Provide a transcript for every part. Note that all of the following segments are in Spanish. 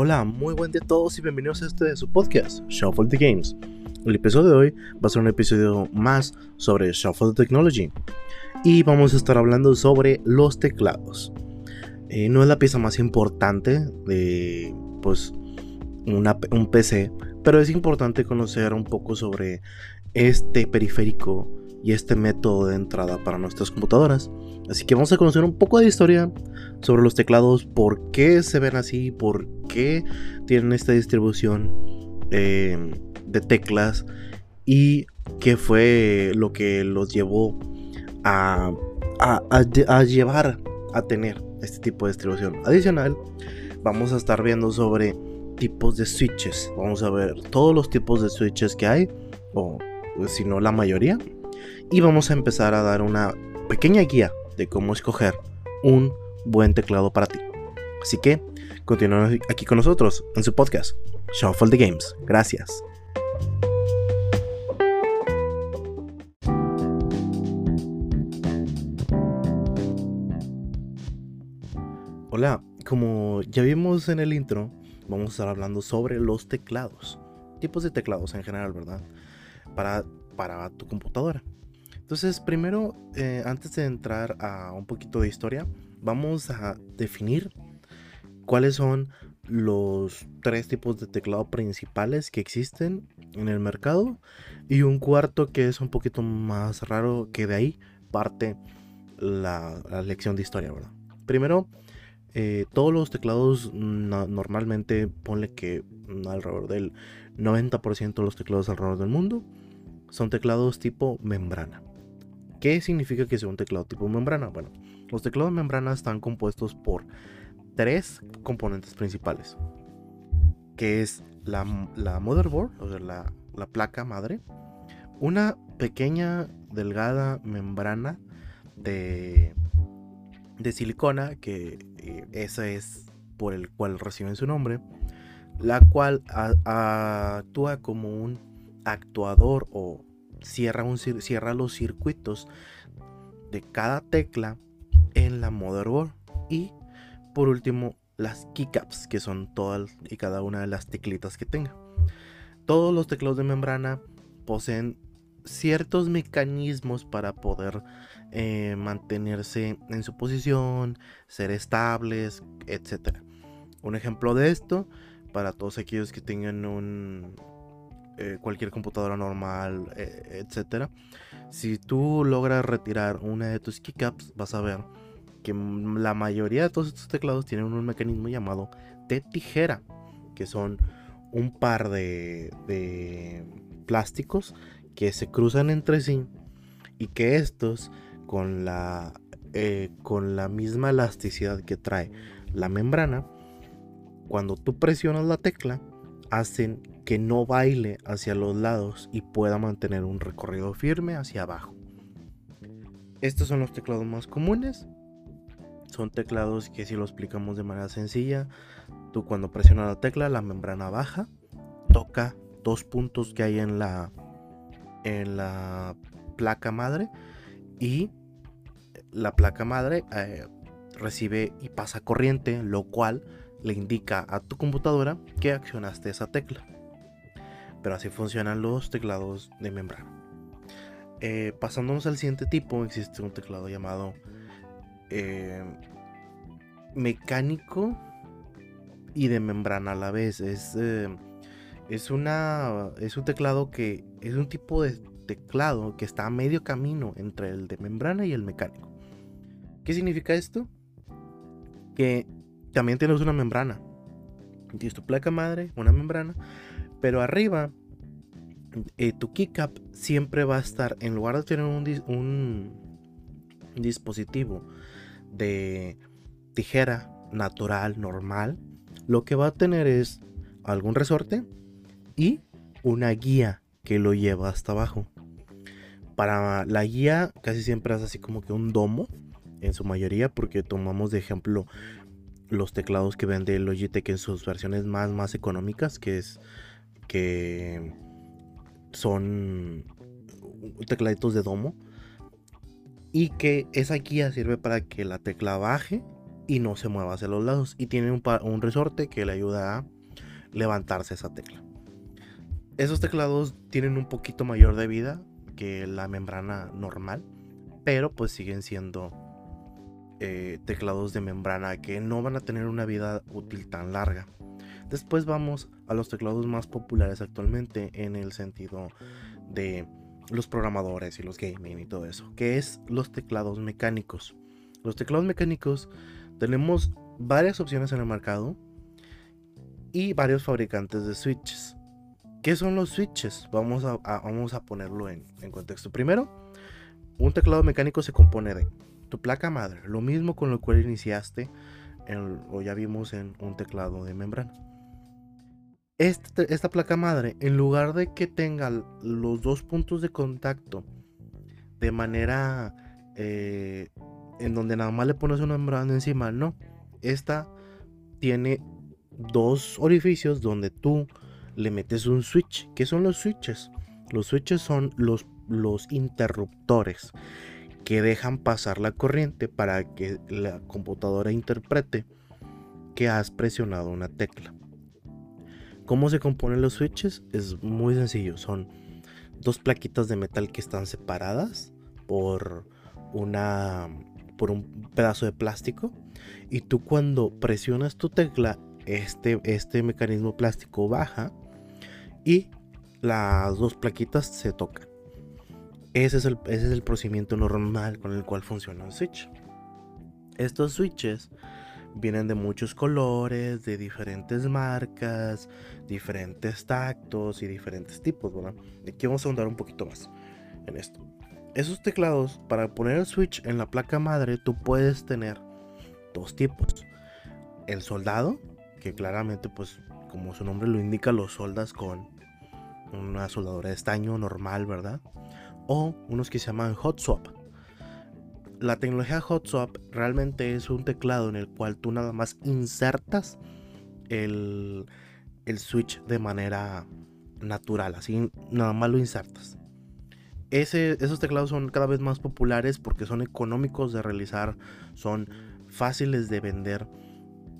Hola, muy buen día a todos y bienvenidos a este de su podcast, Shuffle the Games. El episodio de hoy va a ser un episodio más sobre Shuffle Technology y vamos a estar hablando sobre los teclados. Eh, no es la pieza más importante de pues un PC, pero es importante conocer un poco sobre este periférico y este método de entrada para nuestras computadoras. Así que vamos a conocer un poco de historia sobre los teclados, por qué se ven así, por qué tienen esta distribución eh, de teclas y qué fue lo que los llevó a, a, llevar a tener este tipo de distribución. Adicional, vamos a estar viendo sobre tipos de switches. Vamos a ver todos los tipos de switches que hay, o si no la mayoría. Y vamos a empezar a dar una pequeña guía de cómo escoger un buen teclado para ti. Así que continúen aquí con nosotros en su podcast, Shuffle the Games. Gracias. Hola, como ya vimos en el intro, vamos a estar hablando sobre los teclados. Tipos de teclados en general, ¿verdad? Para, para tu computadora. Entonces, primero, eh, antes de entrar a un poquito de historia, vamos a definir cuáles son los tres tipos de teclado principales que existen en el mercado y un cuarto que es un poquito más raro que de ahí parte la, lección de historia, ¿verdad? Primero, eh, todos los teclados normalmente ponle que alrededor del 90% de los teclados alrededor del mundo son teclados tipo membrana. ¿Qué significa que sea un teclado tipo membrana? Bueno, los teclados membrana están compuestos por tres componentes principales, que es la, motherboard, o sea, la, placa madre, una pequeña, delgada membrana de, de silicona, que eh, esa es por el cual reciben su nombre, la cual actúa como un actuador o cierra, los circuitos de cada tecla en la motherboard y por último las keycaps que son todas y cada una de las teclitas que tenga. Todos los teclados de membrana poseen ciertos mecanismos para poder eh, mantenerse en su posición ser estables etcétera. Un ejemplo de esto para todos aquellos que tengan un eh, cualquier computadora normal, eh, etcétera. Si tú logras retirar una de tus keycaps, vas a ver que la mayoría de todos estos teclados tienen un mecanismo llamado de tijera, que son un par de, de plásticos que se cruzan entre sí y que estos con la eh, con la misma elasticidad que trae la membrana cuando tú presionas la tecla hacen que no baile hacia los lados y pueda mantener un recorrido firme hacia abajo. Estos son los teclados más comunes. Son teclados que si lo explicamos de manera sencilla, tú cuando presionas la tecla, la membrana baja, toca dos puntos que hay en la en la placa madre y la placa madre eh, recibe y pasa corriente, lo cual le indica a tu computadora que accionaste esa tecla. Pero así funcionan los teclados de membrana. Eh, pasándonos al siguiente tipo, existe un teclado llamado eh, mecánico y de membrana a la vez. Es, eh, es, una, es un teclado que es un tipo de teclado que está a medio camino entre el de membrana y el mecánico. ¿Qué significa esto? Que también tienes una membrana. Tienes tu placa madre, una membrana, pero arriba eh, tu keycap siempre va a estar, en lugar de tener un, un dispositivo de tijera natural, normal, lo que va a tener es algún resorte y una guía que lo lleva hasta abajo. Para la guía casi siempre es así como que un domo, en su mayoría, porque tomamos de ejemplo los teclados que vende Logitech en sus versiones más, más económicas, que es que son tecladitos de domo y que esa guía sirve para que la tecla baje y no se mueva hacia los lados. Y tiene un, resorte que le ayuda a levantarse esa tecla. Esos teclados tienen un poquito mayor de vida que la membrana normal, pero pues siguen siendo eh, teclados de membrana que no van a tener una vida útil tan larga. Después vamos a los teclados más populares actualmente en el sentido de los programadores y los gaming y todo eso, que es los teclados mecánicos. Los teclados mecánicos tenemos varias opciones en el mercado y varios fabricantes de switches. ¿Qué son los switches? Vamos a, vamos a ponerlo en, contexto. Primero, un teclado mecánico se compone de tu placa madre, lo mismo con lo cual iniciaste o ya vimos en un teclado de membrana. Este, esta placa madre, en lugar de que tenga los dos puntos de contacto de manera eh, en donde nada más le pones una membrana encima, no. Esta tiene dos orificios donde tú le metes un switch. ¿Qué son los switches? Los switches son los, los interruptores que dejan pasar la corriente para que la computadora interprete que has presionado una tecla. ¿Cómo se componen los switches? Es muy sencillo. Son dos plaquitas de metal que están separadas por una por un pedazo de plástico y tú cuando presionas tu tecla este, este mecanismo plástico baja y las dos plaquitas se tocan. Ese es, el, ese es el procedimiento normal con el cual funciona un switch. Estos switches vienen de muchos colores, de diferentes marcas, diferentes tactos y diferentes tipos, ¿verdad? Aquí vamos a ahondar un poquito más en esto. Esos teclados, para poner el switch en la placa madre, tú puedes tener dos tipos. El soldado, que claramente, pues, como su nombre lo indica, los soldas con una soldadura de estaño normal, ¿verdad? O unos que se llaman hot swap. La tecnología hot swap realmente es un teclado en el cual tú nada más insertas el, switch de manera natural, así nada más lo insertas. Esos teclados son cada vez más populares porque son económicos de realizar, son fáciles de vender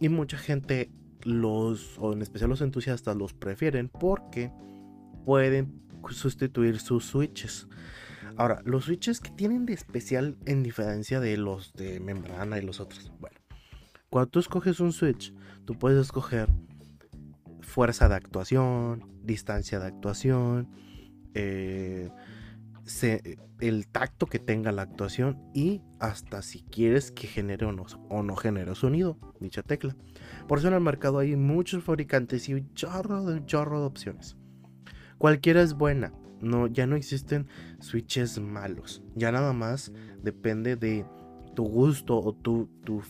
y mucha gente los, o en especial los entusiastas, los prefieren porque pueden sustituir sus switches. Ahora, los switches que tienen de especial en diferencia de los de membrana y los otros. Bueno, cuando tú escoges un switch, tú puedes escoger fuerza de actuación, distancia de actuación, eh, el tacto que tenga la actuación y hasta si quieres que genere o no, o no genere sonido, dicha tecla. Por eso en el mercado hay muchos fabricantes y un chorro de, chorro de opciones. Cualquiera es buena. No, ya no existen switches malos. Ya nada más depende de tu gusto o tu, tu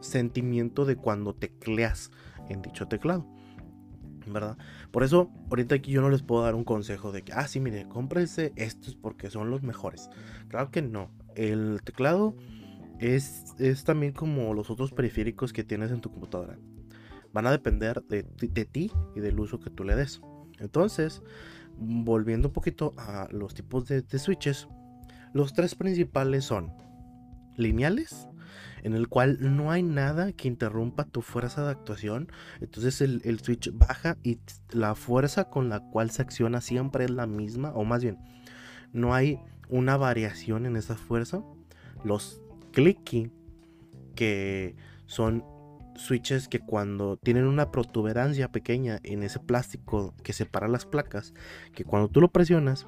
sentimiento de cuando tecleas en dicho teclado. ¿Verdad? Por eso, ahorita aquí yo no les puedo dar un consejo de que, ah, sí, mire, cómprense estos porque son los mejores. Claro que no. El teclado es, es también como los otros periféricos que tienes en tu computadora. Van a depender de, de ti y del uso que tú le des. Entonces, volviendo un poquito a los tipos de, switches, los tres principales son lineales, en el cual no hay nada que interrumpa tu fuerza de actuación. Entonces el, el, switch baja y la fuerza con la cual se acciona siempre es la misma, o más bien, no hay una variación en esa fuerza. Los clicky, que son switches que cuando tienen una protuberancia pequeña en ese plástico que separa las placas, que cuando tú lo presionas,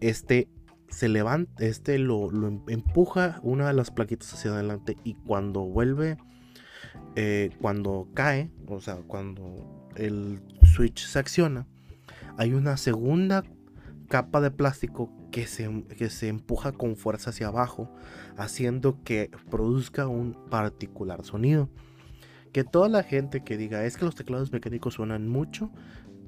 este se levanta, este lo, em, empuja una de las plaquitas hacia adelante y cuando vuelve, eh, cuando cae, o sea, cuando el switch se acciona, hay una segunda capa de plástico que se, que se empuja con fuerza hacia abajo, haciendo que produzca un particular sonido que toda la gente que diga es que los teclados mecánicos suenan mucho,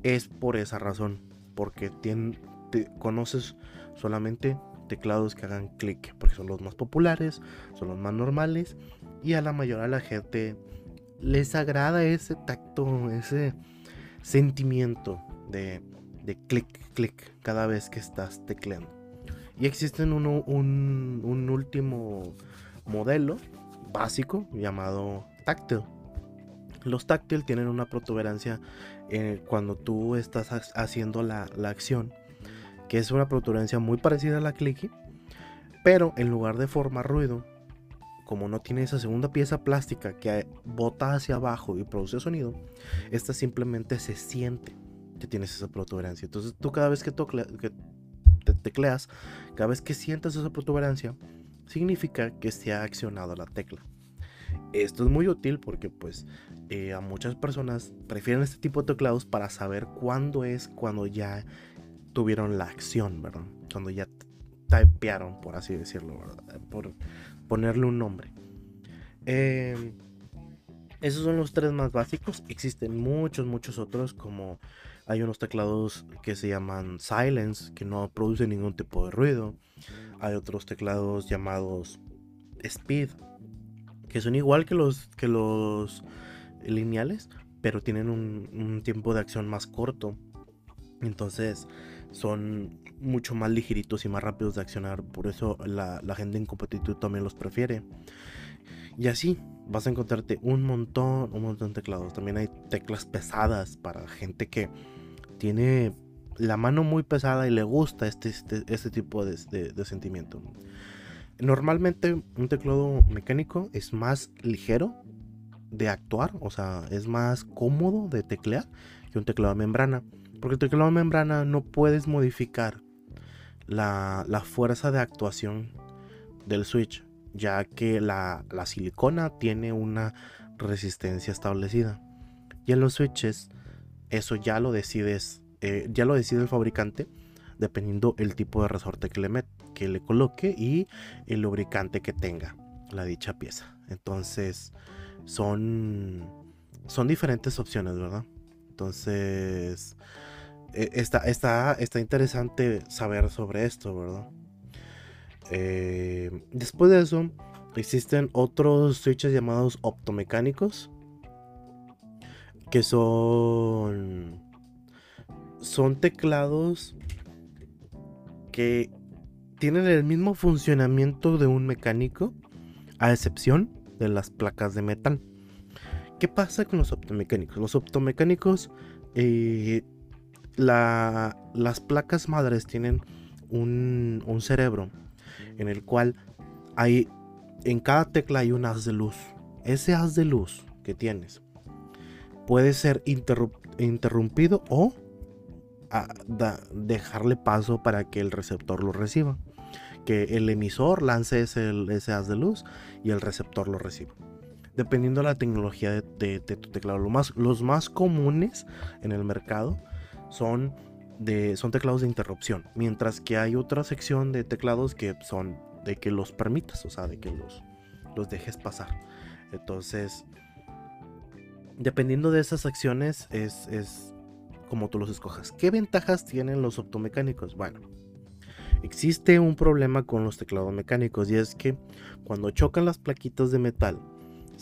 es por esa razón. Porque te, conoces solamente teclados que hagan clic, porque son los más populares, son los más normales, y a la mayoría de la gente les agrada ese tacto, ese sentimiento de, de clic, clic cada vez que estás tecleando. Y existen un, un último modelo básico llamado táctil. Los táctil tienen una protuberancia eh, cuando tú estás haciendo la, acción, que es una protuberancia muy parecida a la clicky, pero en lugar de formar ruido, como no tiene esa segunda pieza plástica que bota hacia abajo y produce sonido, esta simplemente se siente que tienes esa protuberancia. Entonces tú cada vez que, que te tecleas, cada vez que sientas esa protuberancia, significa que se ha accionado la tecla. Esto es muy útil porque pues eh, a muchas personas prefieren este tipo de teclados para saber cuándo es cuando ya tuvieron la acción, ¿verdad? Cuando ya typearon, por así decirlo, ¿verdad? Por ponerle un nombre. Em, esos son los tres más básicos. Existen muchos, muchos otros como hay unos teclados que se llaman silence, que no producen ningún tipo de ruido. Hay otros teclados llamados speed, que son igual que los, que los lineales, pero tienen un, tiempo de acción más corto. Entonces son mucho más ligeritos y más rápidos de accionar. Por eso la, gente en competitivo también los prefiere. Y así vas a encontrarte un montón, un montón de teclados. También hay teclas pesadas para gente que tiene la mano muy pesada y le gusta este, este, este tipo de, sentimiento. Normalmente un teclado mecánico es más ligero de actuar, o sea, es más cómodo de teclear que un teclado de membrana. Porque el teclado de membrana no puedes modificar la, fuerza de actuación del switch, ya que la, silicona tiene una resistencia establecida. Y en los switches, eso ya lo decides eh, ya lo decide el fabricante dependiendo el tipo de resorte que le, que le coloque y el lubricante que tenga la dicha pieza. Entonces son, son diferentes opciones, ¿verdad? Entonces eh, está, está, está interesante saber sobre esto, ¿verdad? Eh, después de eso, existen otros switches llamados optomecánicos que son son teclados que tienen el mismo funcionamiento de un mecánico, a excepción de las placas de metal. ¿Qué pasa con los optomecánicos? Los optomecánicos, eh, las placas madres tienen un, un, cerebro en el cual hay, en cada tecla hay un haz de luz. Ese haz de luz que tienes puede ser interrumpido o dejarle paso para que el receptor lo reciba. Que el emisor lance ese, haz de luz y el receptor lo reciba. Dependiendo de la tecnología de, tu teclado. Los más comunes en el mercado son, teclados de interrupción. Mientras que hay otra sección de teclados que son de que los permitas, o sea, de que los, los dejes pasar. Entonces, dependiendo de esas acciones, es, es como tú los escojas. ¿Qué ventajas tienen los optomecánicos? Bueno, existe un problema con los teclados mecánicos y es que cuando chocan las plaquitas de metal,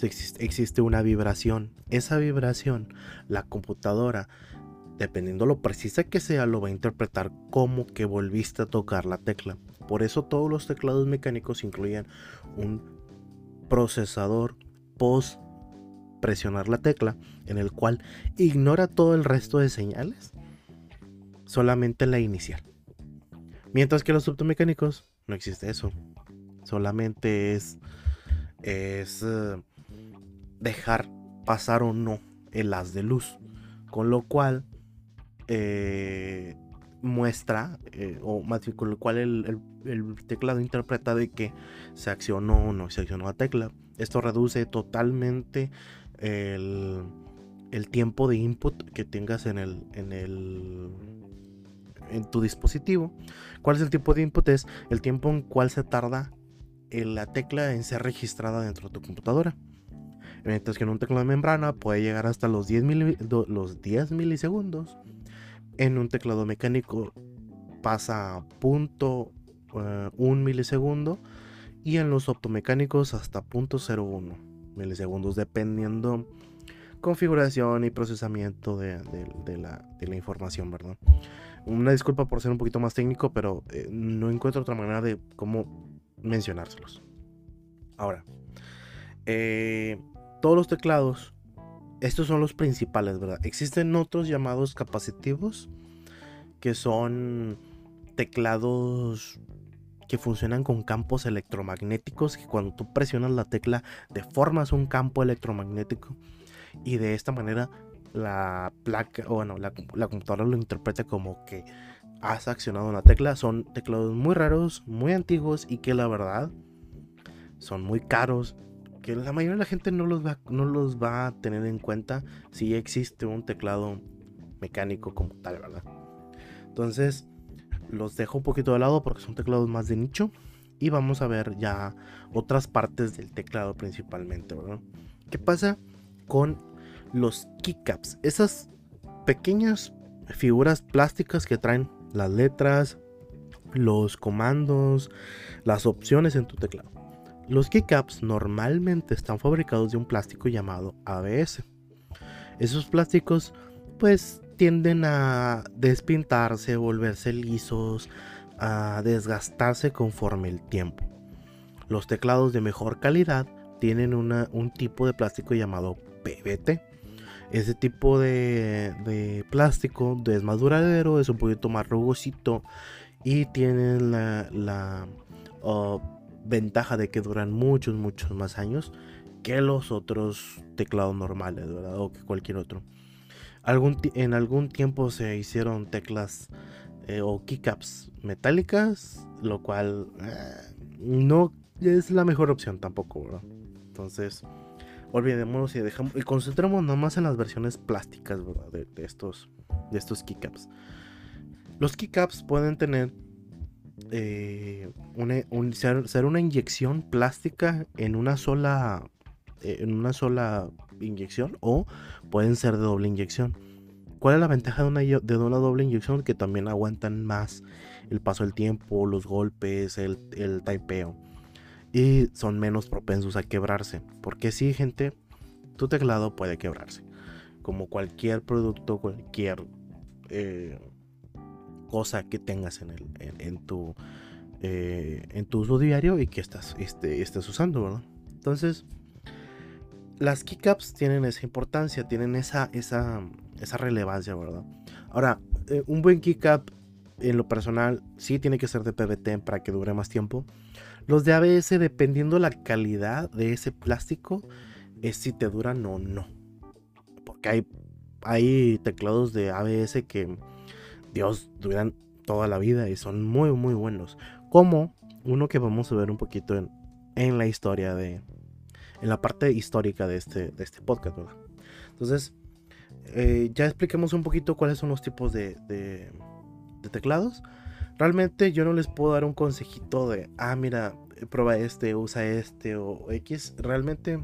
existe, una vibración. Esa vibración, la computadora, dependiendo lo precisa que sea, lo va a interpretar como que volviste a tocar la tecla. Por eso todos los teclados mecánicos incluyen un procesador post presionar la tecla, en el cual ignora todo el resto de señales, solamente la inicial. Mientras que los optomecánicos no existe eso. Solamente es, es eh, dejar pasar o no el haz de luz. Con lo cual eh, muestra, eh, o con lo cual el, el, teclado interpreta de que se accionó o no se accionó la tecla. Esto reduce totalmente el, tiempo de input que tengas en el, en el en tu dispositivo. ¿Cuál es el tiempo de input? Es el tiempo en cual se tarda la tecla en ser registrada dentro de tu computadora. Mientras que en un teclado de membrana puede llegar hasta los 10, los 10 milisegundos. En un teclado mecánico pasa punto uh, un milisegundo. Y en los optomecánicos hasta punto 01 milisegundos, dependiendo configuración y procesamiento de, la, información, ¿verdad? Una disculpa por ser un poquito más técnico, pero eh, no encuentro otra manera de cómo mencionárselos. Ahora, Eh, todos los teclados, estos son los principales, ¿verdad? Existen otros llamados capacitivos, que son teclados que funcionan con campos electromagnéticos, que cuando tú presionas la tecla deformas un campo electromagnético y de esta manera la placa, o bueno, la, computadora lo interpreta como que has accionado una tecla. Son teclados muy raros, muy antiguos y que la verdad son muy caros. Que la mayoría de la gente no los va, no los va a tener en cuenta si existe un teclado mecánico como tal, ¿verdad? Entonces, los dejo un poquito de lado porque son teclados más de nicho. Y vamos a ver ya otras partes del teclado principalmente, ¿verdad? ¿Qué pasa con los keycaps? Esas pequeñas figuras plásticas que traen las letras, los comandos, las opciones en tu teclado. Los keycaps normalmente están fabricados de un plástico llamado ABS. Esos plásticos pues tienden a despintarse, volverse lisos, a desgastarse conforme el tiempo. Los teclados de mejor calidad tienen un tipo de plástico llamado PBT. Ese tipo de, plástico es más duradero, es un poquito más rugosito y tiene la, oh, ventaja de que duran muchos, muchos más años que los otros teclados normales, O que cualquier otro. En algún tiempo se hicieron teclas eh, o keycaps metálicas, lo cual eh, no es la mejor opción tampoco, Entonces, olvidémonos y dejamos y concentremos nada más en las versiones plásticas, De, estos de estos keycaps. Los keycaps pueden tener eh, ser, una inyección plástica en una sola en una sola inyección o pueden ser de doble inyección. ¿Cuál es la ventaja de una, de una doble inyección? Que también aguantan más el paso del tiempo, los golpes, el, el typeo. Y son menos propensos a quebrarse. Porque si gente, tu teclado puede quebrarse. Como cualquier producto, cualquier eh, cosa que tengas en, el, en, tu, eh, en tu uso diario y que estás, este, estés usando, ¿verdad? Entonces, las keycaps tienen esa importancia, tienen esa, esa, esa relevancia, ¿verdad? Ahora, eh, un buen keycap en lo personal sí tiene que ser de PVT para que dure más tiempo. Los de ABS, dependiendo la calidad de ese plástico, es si te duran o no. Porque hay, teclados de ABS que, Dios, duran toda la vida y son muy, muy buenos. Como uno que vamos a ver un poquito en, la historia de, en la parte histórica de este, este podcast, ¿verdad? Entonces, eh, ya expliquemos un poquito cuáles son los tipos de, teclados. Realmente yo no les puedo dar un consejito de, ah, mira, prueba este, usa este o X. Realmente,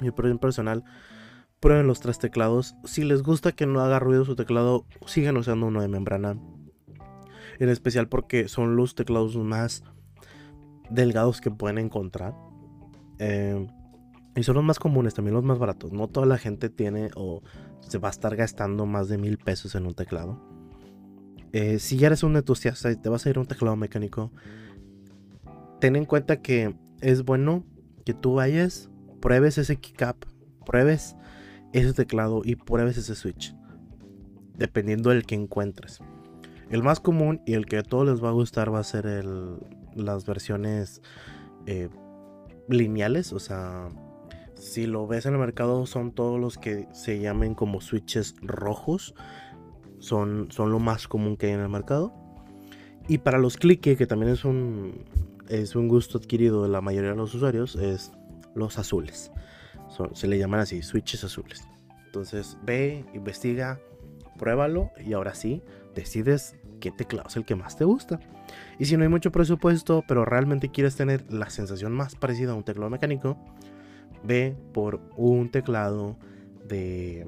mi opinión personal, prueben los tres teclados. Si les gusta que no haga ruido su teclado, sigan usando uno de membrana. En especial porque son los teclados más delgados que pueden encontrar. Eh, y son los más comunes, también los más baratos. No toda la gente tiene o se va a estar gastando más de mil pesos en un teclado. Eh, si ya eres un entusiasta y te vas a ir a un teclado mecánico, ten en cuenta que es bueno que tú vayas, pruebes ese keycap, pruebes ese teclado y pruebes ese switch. Dependiendo del que encuentres. El más común y el que a todos les va a gustar va a ser las versiones eh, lineales, o sea, si lo ves en el mercado son todos los que se llamen como switches rojos. Son, son lo más común que hay en el mercado. Y para los clique, que también es un, es un gusto adquirido de la mayoría de los usuarios, es los azules. se le llaman así, switches azules. Entonces ve, investiga, pruébalo y ahora sí, decides qué teclado es el que más te gusta. Y si no hay mucho presupuesto, pero realmente quieres tener la sensación más parecida a un teclado mecánico, ve por un teclado de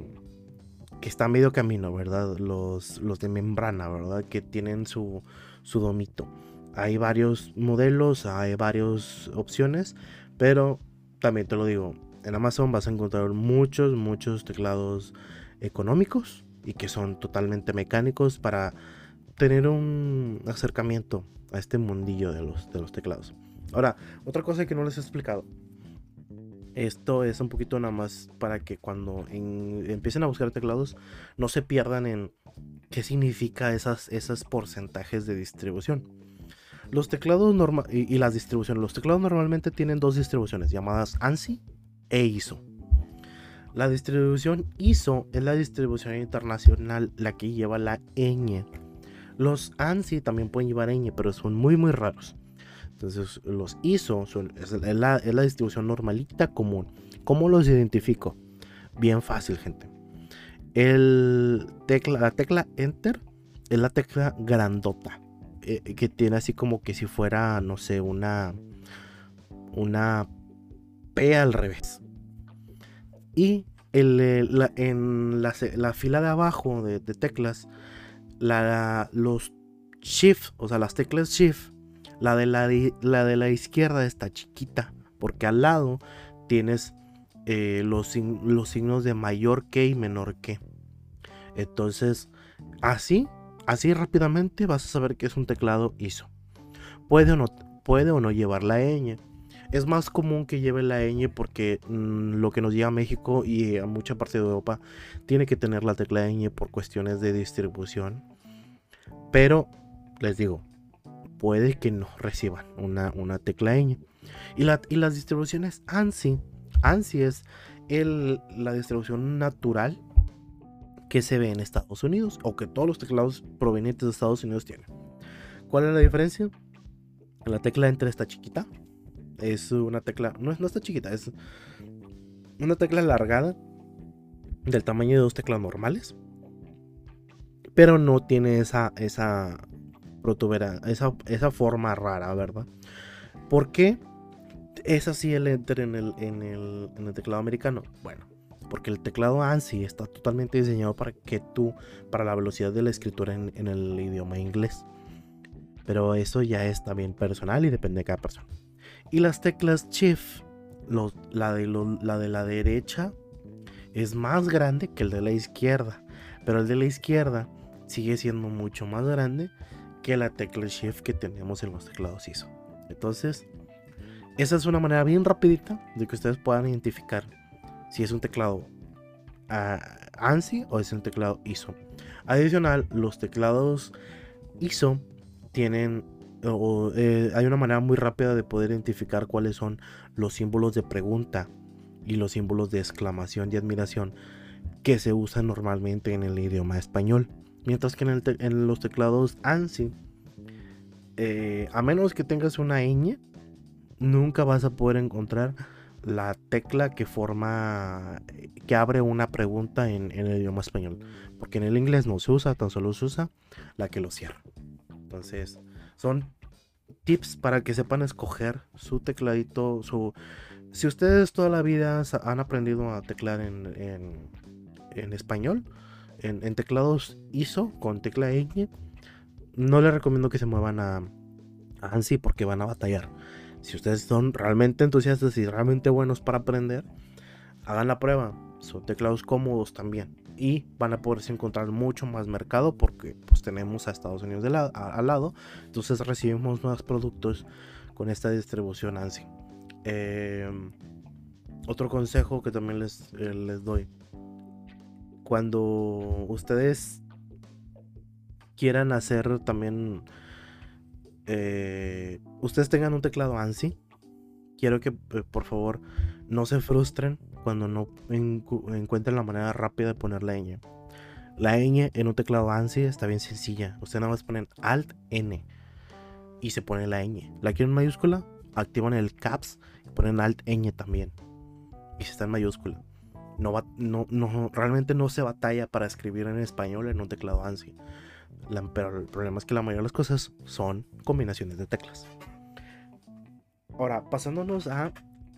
que está medio camino, ¿verdad? Los, los de membrana, ¿verdad? Que tienen su, su domito. Hay varios modelos, hay varias opciones, pero también te lo digo, en Amazon vas a encontrar muchos, muchos teclados económicos y que son totalmente mecánicos para tener un acercamiento a este mundillo de los, de los teclados. Ahora, otra cosa que no les he explicado Esto es un poquito nada más para que cuando empiecen a buscar teclados no se pierdan en qué significa esas, esos porcentajes de distribución. Los teclados normal y, y, las distribuciones. Los teclados normalmente tienen dos distribuciones llamadas ANSI e ISO. La distribución ISO es la distribución internacional, la que lleva la ñ. Los ANSI también pueden llevar ñ, pero son muy muy raros. Entonces los ISO son, es, la, distribución normalita común. ¿Cómo los identifico? Bien fácil, gente. El tecla, la tecla Enter es la tecla grandota. Eh, que tiene así como que si fuera, no sé, una, una P al revés. Y en la, fila de abajo de, teclas, los Shift, o sea, las teclas Shift, la de la, la de la izquierda está chiquita, porque al lado tienes eh, los, los signos de mayor que y menor que. Entonces, así, así rápidamente vas a saber que es un teclado ISO. Puede o no, puede o no llevar la ñ. Es más común que lleve la ñ porque mm, lo que nos llega a México y a mucha parte de Europa tiene que tener la tecla ñ por cuestiones de distribución. Pero les digo, puede que no reciban una, una tecla ñ. Y, la, y las distribuciones ANSI, ANSI es la distribución natural que se ve en Estados Unidos o que todos los teclados provenientes de Estados Unidos tienen. ¿Cuál es la diferencia? La tecla Enter está chiquita es una tecla, no, no está chiquita, es una tecla alargada del tamaño de dos teclas normales. Pero no tiene esa, esa esa, esa forma rara, ¿verdad? ¿Por qué es así el enter en el, en el, en el teclado americano? Bueno, porque el teclado ANSI está totalmente diseñado para que tú, para la velocidad de la escritura en, en el idioma inglés. Pero eso ya es también personal y depende de cada persona. Y las teclas Shift, la, de la de la derecha, es más grande que el de la izquierda. Pero el de la izquierda sigue siendo mucho más grande que la tecla Shift que tenemos en los teclados ISO. Entonces, esa es una manera bien rapidita de que ustedes puedan identificar si es un teclado uh, ANSI o es un teclado ISO. Adicional, los teclados ISO tienen eh, hay una manera muy rápida de poder identificar cuáles son los símbolos de pregunta y los símbolos de exclamación y admiración que se usan normalmente en el idioma español. Mientras que en, los teclados ANSI, eh, a menos que tengas una ñ, nunca vas a poder encontrar la tecla que forma, que abre una pregunta en, en, el idioma español. Porque en el inglés no se usa, tan solo se usa la que lo cierra. Entonces, son tips para que sepan escoger su tecladito, su... Si ustedes toda la vida han aprendido a teclar en, en, español, en, teclados ISO con tecla ñ, no les recomiendo que se muevan a, ANSI porque van a batallar. Si ustedes son realmente entusiastas y realmente buenos para aprender, hagan la prueba. Son teclados cómodos también y van a poderse encontrar mucho más mercado porque pues tenemos a Estados Unidos al lado entonces recibimos más productos con esta distribución ANSI em, otro consejo que también les, eh, les doy cuando ustedes quieran hacer también eh, ustedes tengan un teclado ANSI quiero que eh, por favor no se frustren cuando no encuentren la manera rápida de poner la ñ. La ñ en un teclado ANSI está bien sencilla. Ustedes nada más ponen Alt N y se pone la ñ. La quieren en mayúscula, activan el caps y ponen Alt ñ también. Y si está en mayúscula. No, va, no, no, realmente no se batalla para escribir en español en un teclado ANSI. pero el problema es que la mayoría de las cosas son combinaciones de teclas. Ahora, pasándonos a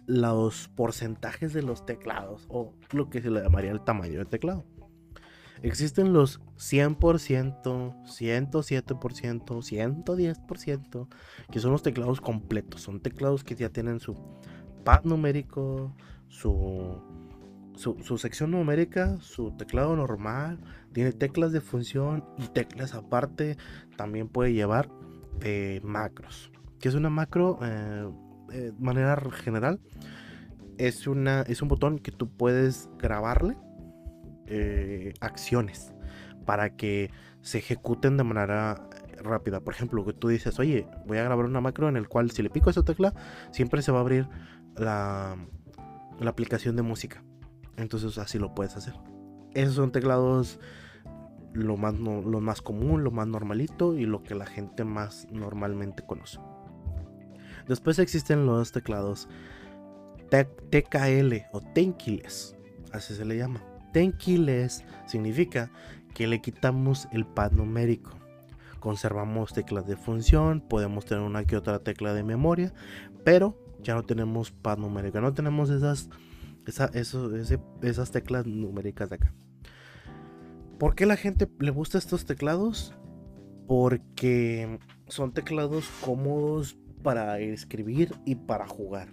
los porcentajes de los teclados o lo que se le llamaría el tamaño del teclado. Existen los 100%, 107%, 110%, que son los teclados completos. Son teclados que ya tienen su pad numérico, su, su, sección numérica, su teclado normal, tiene teclas de función y teclas aparte. También puede llevar macros. que es una macro? Eh, de manera general es, una, es un botón que tú puedes grabarle eh, acciones para que se ejecuten de manera rápida. Por ejemplo, que tú dices, oye, voy a grabar una macro en el cual si le pico esa tecla, siempre se va a abrir la aplicación de música. Entonces así lo puedes hacer. Esos son teclados lo más, lo más común, lo más normalito y lo que la gente más normalmente conoce. Después existen los teclados TKL o Tenkeyless, así se le llama. Tenkeyless significa que le quitamos el pad numérico. Conservamos teclas de función, podemos tener una que otra tecla de memoria, pero ya no tenemos pad numérico, no tenemos esas, esas teclas numéricas de acá. ¿Por qué la gente le gusta estos teclados? Porque son teclados cómodos para escribir y para jugar.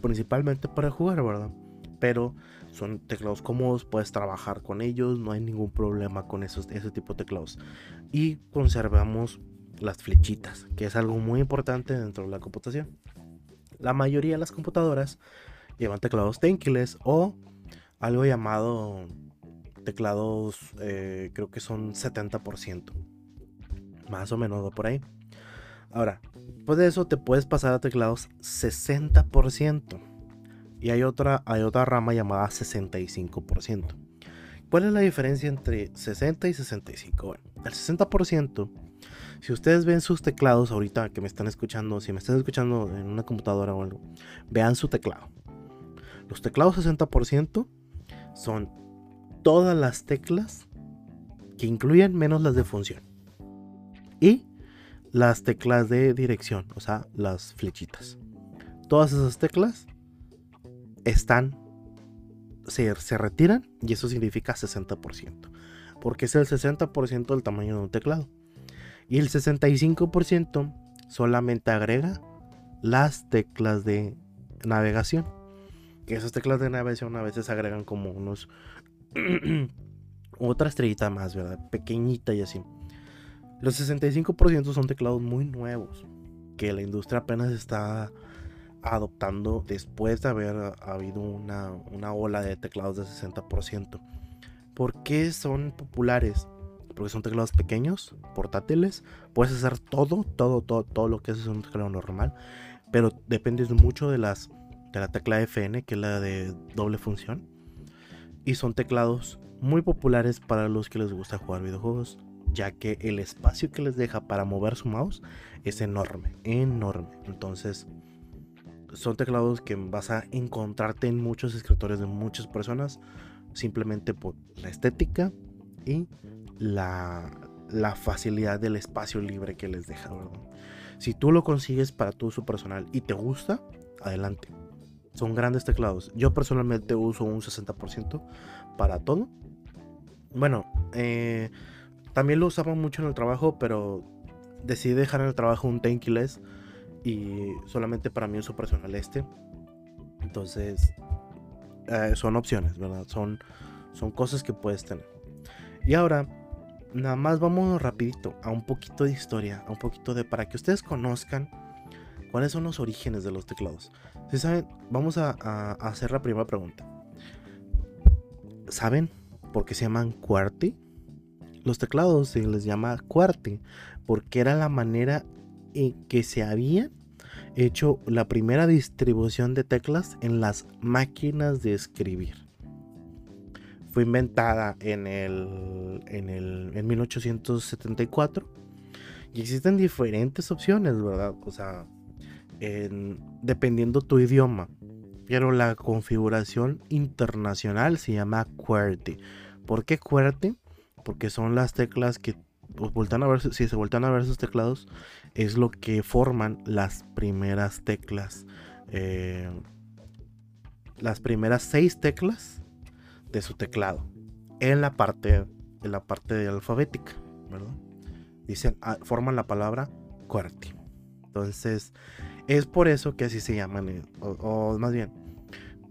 Principalmente para jugar, ¿verdad? Pero son teclados cómodos, puedes trabajar con ellos, no hay ningún problema con esos, ese tipo de teclados. Y conservamos las flechitas, que es algo muy importante dentro de la computación. La mayoría de las computadoras llevan teclados tankless o algo llamado teclados eh, creo que son 70%. Más o menos por ahí. Ahora, después de eso te puedes pasar a teclados 60%. Y hay otra, hay otra rama llamada 65%. ¿Cuál es la diferencia entre 60 y 65? Bueno, el 60%, si ustedes ven sus teclados ahorita que me están escuchando, si me están escuchando en una computadora o algo, vean su teclado. Los teclados 60% son todas las teclas que incluyen menos las de función. Y las teclas de dirección, o sea, las flechitas. Todas esas teclas están, se, se retiran y eso significa 60%. Porque es el 60% del tamaño de un teclado. Y el 65% solamente agrega las teclas de navegación. Que esas teclas de navegación a veces agregan como unos otra estrellita más, ¿verdad? Pequeñita y así. Los 65% son teclados muy nuevos que la industria apenas está adoptando después de haber habido una, una ola de teclados de 60%. ¿Por qué son populares? Porque son teclados pequeños, portátiles, puedes hacer todo, todo, todo, todo lo que es un teclado normal, pero depende mucho de las de la tecla FN, que es la de doble función y son teclados muy populares para los que les gusta jugar videojuegos, ya que el espacio que les deja para mover su mouse es enorme, enorme. Entonces, son teclados que vas a encontrarte en muchos escritorios de muchas personas simplemente por la estética y la facilidad del espacio libre que les deja, Si tú lo consigues para tu uso personal y te gusta, adelante. Son grandes teclados. Yo personalmente uso un 60% para todo. Bueno, eh, también lo usaba mucho en el trabajo, pero decidí dejar en el trabajo un Tankless y solamente para mi uso personal este. Entonces, eh, son opciones, ¿verdad? Son, son cosas que puedes tener. Y ahora, nada más vamos rapidito a un poquito de historia, a un poquito de para que ustedes conozcan cuáles son los orígenes de los teclados. Si saben, vamos a, hacer la primera pregunta. ¿Saben por qué se llaman QWERTY? Los teclados se les llama QWERTY porque era la manera en que se había hecho la primera distribución de teclas en las máquinas de escribir. Fue inventada en el, en el en 1874 y existen diferentes opciones, ¿verdad? O sea, dependiendo tu idioma. Pero la configuración internacional se llama QWERTY. ¿Por qué QWERTY? Porque son las teclas que voltan a ver, si se vueltan a ver esos teclados, es lo que forman las primeras teclas. Eh, las primeras seis teclas de su teclado. En la parte, en la parte alfabética, Dicen, ah, forman la palabra QWERTY. Entonces, es por eso que así se llaman, eh, o, más bien,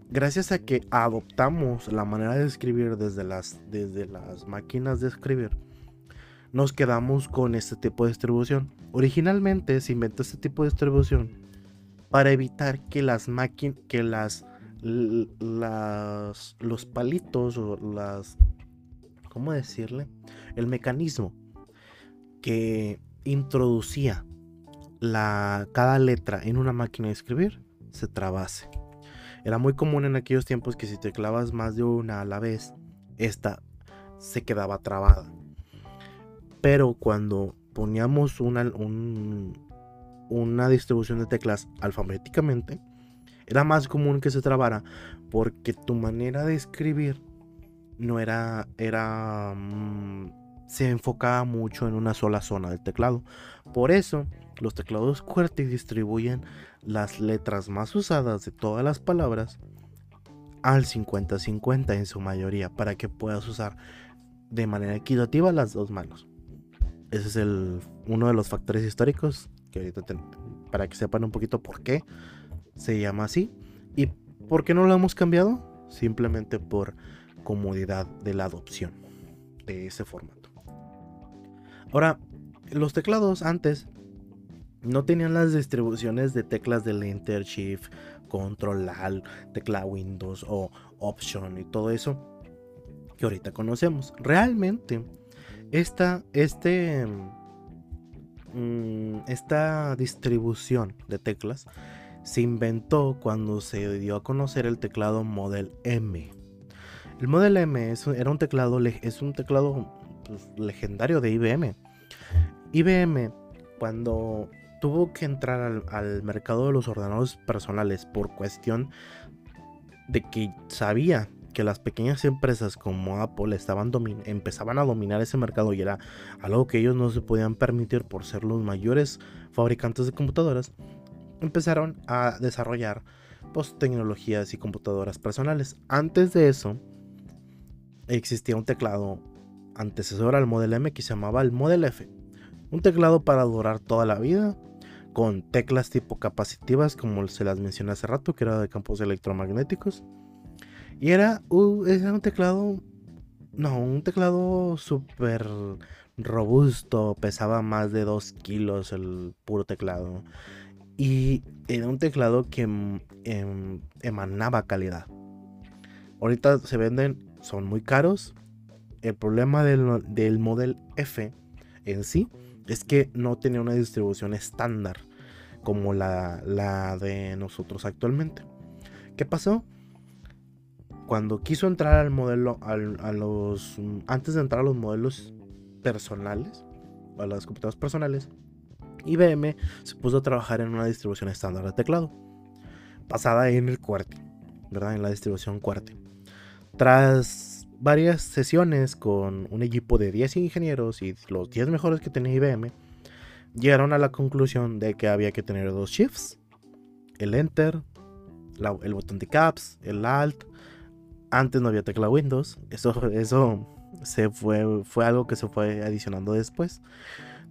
gracias a que adoptamos la manera de escribir desde las, desde las máquinas de escribir, nos quedamos con este tipo de distribución. Originalmente se inventó este tipo de distribución para evitar que las máquinas, que las las, los palitos o las... ¿Cómo decirle? El mecanismo que introducía la, cada letra en una máquina de escribir se trabase. Era muy común en aquellos tiempos que si te clavas más de una a la vez, esta se quedaba trabada. Pero cuando poníamos una, una distribución de teclas alfabéticamente, era más común que se trabara porque tu manera de escribir no era, era, mm, se enfocaba mucho en una sola zona del teclado. Por eso, los teclados QWERTY distribuyen las letras más usadas de todas las palabras al 50-50 en su mayoría para que puedas usar de manera equitativa las dos manos. Ese es el, uno de los factores históricos que ahorita para que sepan un poquito por qué se llama así y por qué no lo hemos cambiado. Simplemente por comodidad de la adopción de ese formato. Ahora, los teclados antes no tenían las distribuciones de teclas del Enter, Shift, Control, Alt, tecla Windows o Option y todo eso que ahorita conocemos. Realmente, esta, este, mm, esta distribución de teclas se inventó cuando se dio a conocer el teclado Model M. El Model M es, era un teclado, es un teclado pues, legendario de IBM. IBM, cuando tuvo que entrar al, mercado de los ordenadores personales por cuestión de que sabía que las pequeñas empresas como Apple estaban empezaban a dominar ese mercado y era algo que ellos no se podían permitir por ser los mayores fabricantes de computadoras, empezaron a desarrollar pues, tecnologías y computadoras personales. Antes de eso, existía un teclado antecesor al Model M que se llamaba el Model F. Un teclado para durar toda la vida, con teclas tipo capacitivas, como se las mencioné hace rato, que era de campos electromagnéticos. Y era, era un teclado, no, un teclado súper robusto, pesaba más de 2 kilos el puro teclado. Y era un teclado que em, em, emanaba calidad. Ahorita se venden, son muy caros. El problema del, del Model F en sí es que no tenía una distribución estándar como la, la de nosotros actualmente. ¿Qué pasó? Cuando quiso entrar al modelo, a los, antes de entrar a los modelos personales, a las computadoras personales, IBM se puso a trabajar en una distribución estándar de teclado, basada en el QWERTY, ¿verdad? En la distribución QWERTY. Tras varias sesiones con un equipo de 10 ingenieros y los 10 mejores que tenía IBM, llegaron a la conclusión de que había que tener dos shifts, el enter, el botón de caps, el alt. Antes no había tecla Windows, eso, eso se fue, fue algo que se fue adicionando después.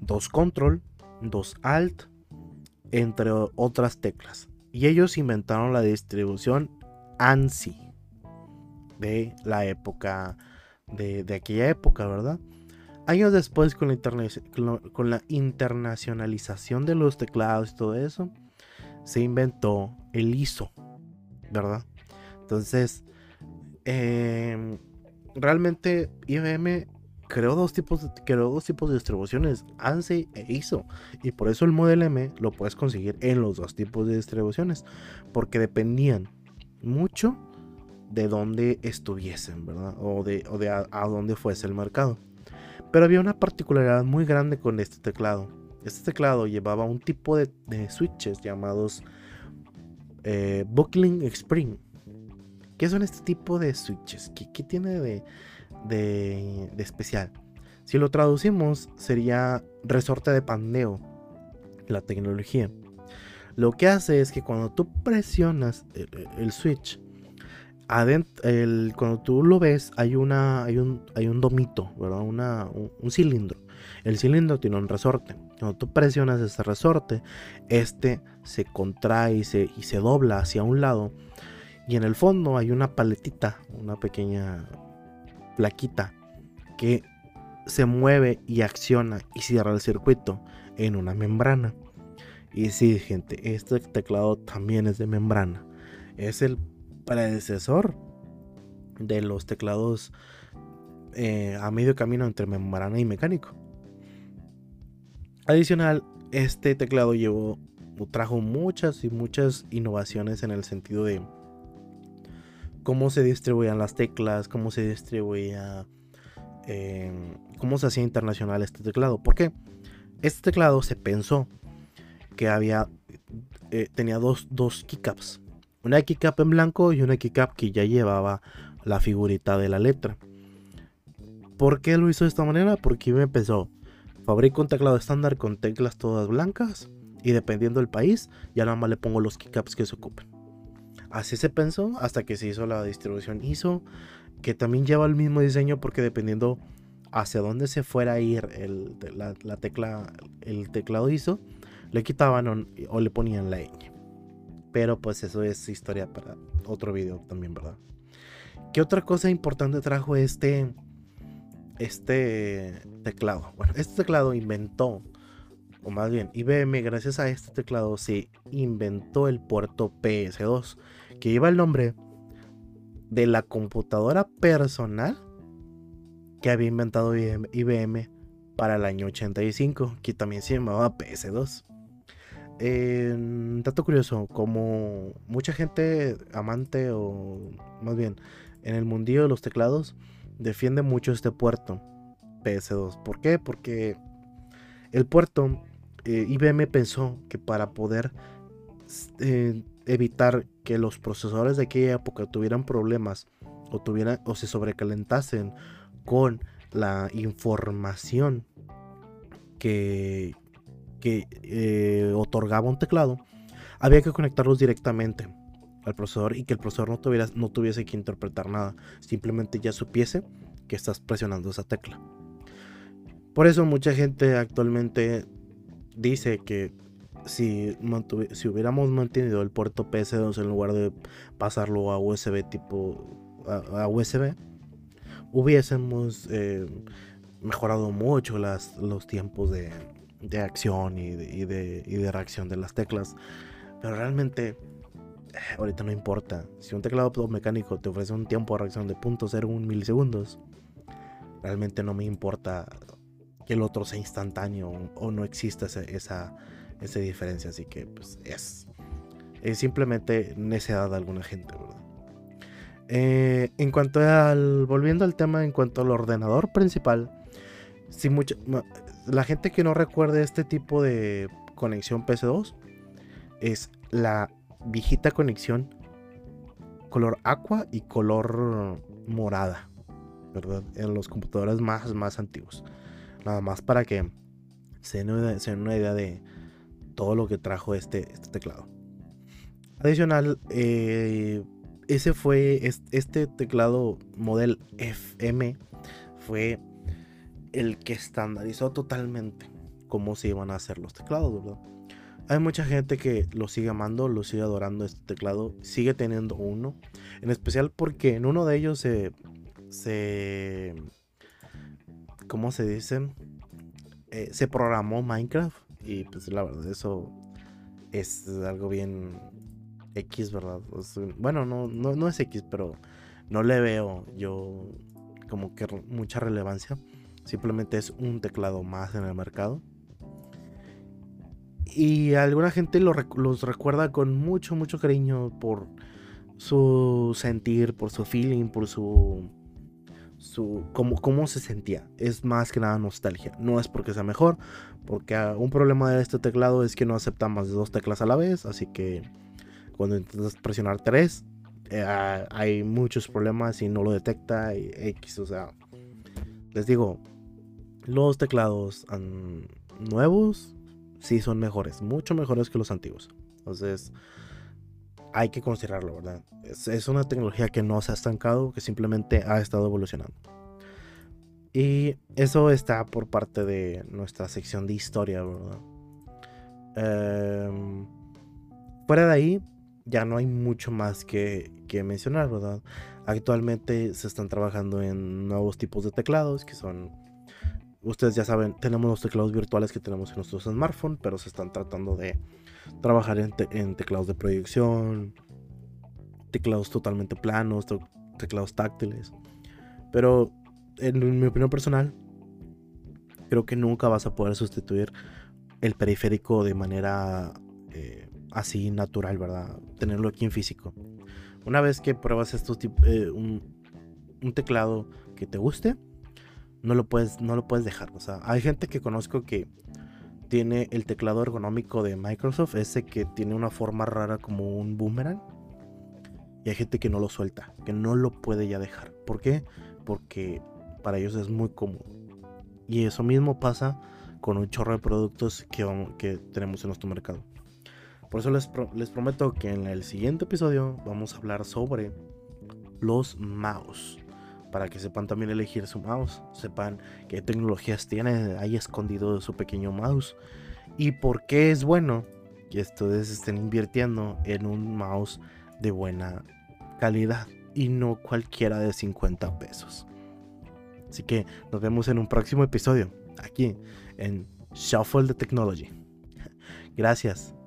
Dos control, dos alt, entre otras teclas. Y ellos inventaron la distribución ANSI de la época, de, de aquella época, ¿verdad? Años después, con la, internacionalización de los teclados y todo eso, se inventó el ISO, ¿verdad? Entonces, em, realmente IBM creó dos, tipos de, creó dos tipos de distribuciones, ANSI e ISO. Y por eso el Model M lo puedes conseguir en los dos tipos de distribuciones, porque dependían mucho de dónde estuviesen, ¿verdad? O de, de a dónde fuese el mercado. Pero había una particularidad muy grande con este teclado. Este teclado llevaba un tipo de, switches llamados eh, Buckling Spring. ¿Qué son este tipo de switches? ¿Qué, tiene de, de, especial? Si lo traducimos sería resorte de pandeo, la tecnología. Lo que hace es que cuando tú presionas el switch, el, cuando tú lo ves, hay, una, hay, un, hay un domito, ¿verdad? un, cilindro. El cilindro tiene un resorte. Cuando tú presionas ese resorte, este se contrae y se, y se dobla hacia un lado. Y en el fondo hay una paletita, una pequeña plaquita que se mueve y acciona y cierra el circuito en una membrana. Y sí, gente, este teclado también es de membrana. Es el predecesor de los teclados eh, a medio camino entre membrana y mecánico. Adicional, este teclado llevó, trajo muchas y muchas innovaciones en el sentido de cómo se distribuían las teclas, cómo se distribuía, em, cómo se hacía internacional este teclado. Porque este teclado se pensó que había, eh, tenía dos, dos keycaps. Una keycap en blanco y una keycap que ya llevaba la figurita de la letra. ¿Por qué lo hizo de esta manera? Porque me pensó, fabrico un teclado estándar con teclas todas blancas y dependiendo del país, ya nada más le pongo los keycaps que se ocupen. Así se pensó hasta que se hizo la distribución ISO, que también lleva el mismo diseño porque dependiendo hacia dónde se fuera a ir el, la, tecla, el teclado ISO, le quitaban o, le ponían la ñ. Pero pues eso es historia para otro video también, ¿verdad? ¿Qué otra cosa importante trajo este, este teclado? Bueno, este teclado inventó o más bien IBM gracias a este teclado se inventó el puerto PS2 que lleva el nombre de la computadora personal que había inventado IBM para el año 85 que también se llamaba PS2 dato curioso como mucha gente amante o más bien en el mundillo de los teclados defiende mucho este puerto PS2 ¿por qué? porque el puerto eh, IBM pensó que para poder eh, evitar que los procesadores de aquella época tuvieran problemas o, o se sobrecalentasen con la información que, que eh, otorgaba un teclado, había que conectarlos directamente al procesador y que el procesador no, tuviera, no tuviese que interpretar nada, simplemente ya supiese que estás presionando esa tecla. Por eso mucha gente actualmente dice que si, si hubiéramos mantenido el puerto PS2 en lugar de pasarlo a USB tipo a, USB, hubiésemos eh, mejorado mucho las, los tiempos de, de acción y de, y, de, de, reacción de las teclas. Pero realmente, eh, ahorita no importa. Si un teclado mecánico te ofrece un tiempo de reacción de 0.01 milisegundos, realmente no me importa que el otro sea instantáneo o no exista esa, esa, diferencia. Así que pues es, es simplemente necedad de alguna gente, ¿verdad? Eh, en cuanto al, volviendo al tema, en cuanto al ordenador principal, si mucha, la gente que no recuerde este tipo de conexión PS2 es la viejita conexión color aqua y color morada, ¿verdad? En los computadores más, más antiguos. Nada más para que se den una, idea de todo lo que trajo este, este teclado. Adicional, eh, ese fue este teclado model FM fue el que estandarizó totalmente cómo se iban a hacer los teclados, ¿verdad? Hay mucha gente que lo sigue amando, lo sigue adorando este teclado, sigue teniendo uno, en especial porque en uno de ellos se, se ¿cómo se dice? Eh, se programó Minecraft y pues la verdad eso es algo bien X, ¿verdad? bueno, no, no, no es X, pero no le veo yo como que mucha relevancia. Simplemente es un teclado más en el mercado. Y alguna gente los recuerda con mucho, mucho cariño por su sentir, por su feeling, por su su cómo, cómo se sentía. Es más que nada nostalgia. No es porque sea mejor, porque un problema de este teclado es que no acepta más de dos teclas a la vez, así que cuando intentas presionar tres eh, hay muchos problemas y no lo detecta y X, o sea, les digo, los teclados nuevos sí son mejores, mucho mejores que los antiguos. Entonces, hay que considerarlo, ¿verdad? Es, una tecnología que no se ha estancado, que simplemente ha estado evolucionando. Y eso está por parte de nuestra sección de historia, ¿verdad? Em, fuera de ahí, ya no hay mucho más que, que, mencionar, ¿verdad? Actualmente se están trabajando en nuevos tipos de teclados, que son, ustedes ya saben, tenemos los teclados virtuales que tenemos en nuestros smartphones, pero se están tratando de trabajar en, teclados de proyección teclados totalmente planos, teclados táctiles. Pero en mi opinión personal, creo que nunca vas a poder sustituir el periférico de manera eh, así natural, ¿verdad? Tenerlo aquí en físico. Una vez que pruebas estos eh, un, un, teclado que te guste, no lo puedes, no lo puedes dejar. O sea, hay gente que conozco que tiene el teclado ergonómico de Microsoft, ese que tiene una forma rara como un boomerang. Y hay gente que no lo suelta, que no lo puede ya dejar. ¿Por qué? Porque para ellos es muy cómodo. Y eso mismo pasa con un chorro de productos que, que tenemos en nuestro mercado. Por eso les, les prometo que en el siguiente episodio vamos a hablar sobre los mouse para que sepan también elegir su mouse, sepan qué tecnologías tiene ahí escondido su pequeño mouse y por qué es bueno que ustedes estén invirtiendo en un mouse de buena calidad y no cualquiera de 50 pesos. Así que nos vemos en un próximo episodio aquí en Shuffle the Technology. Gracias.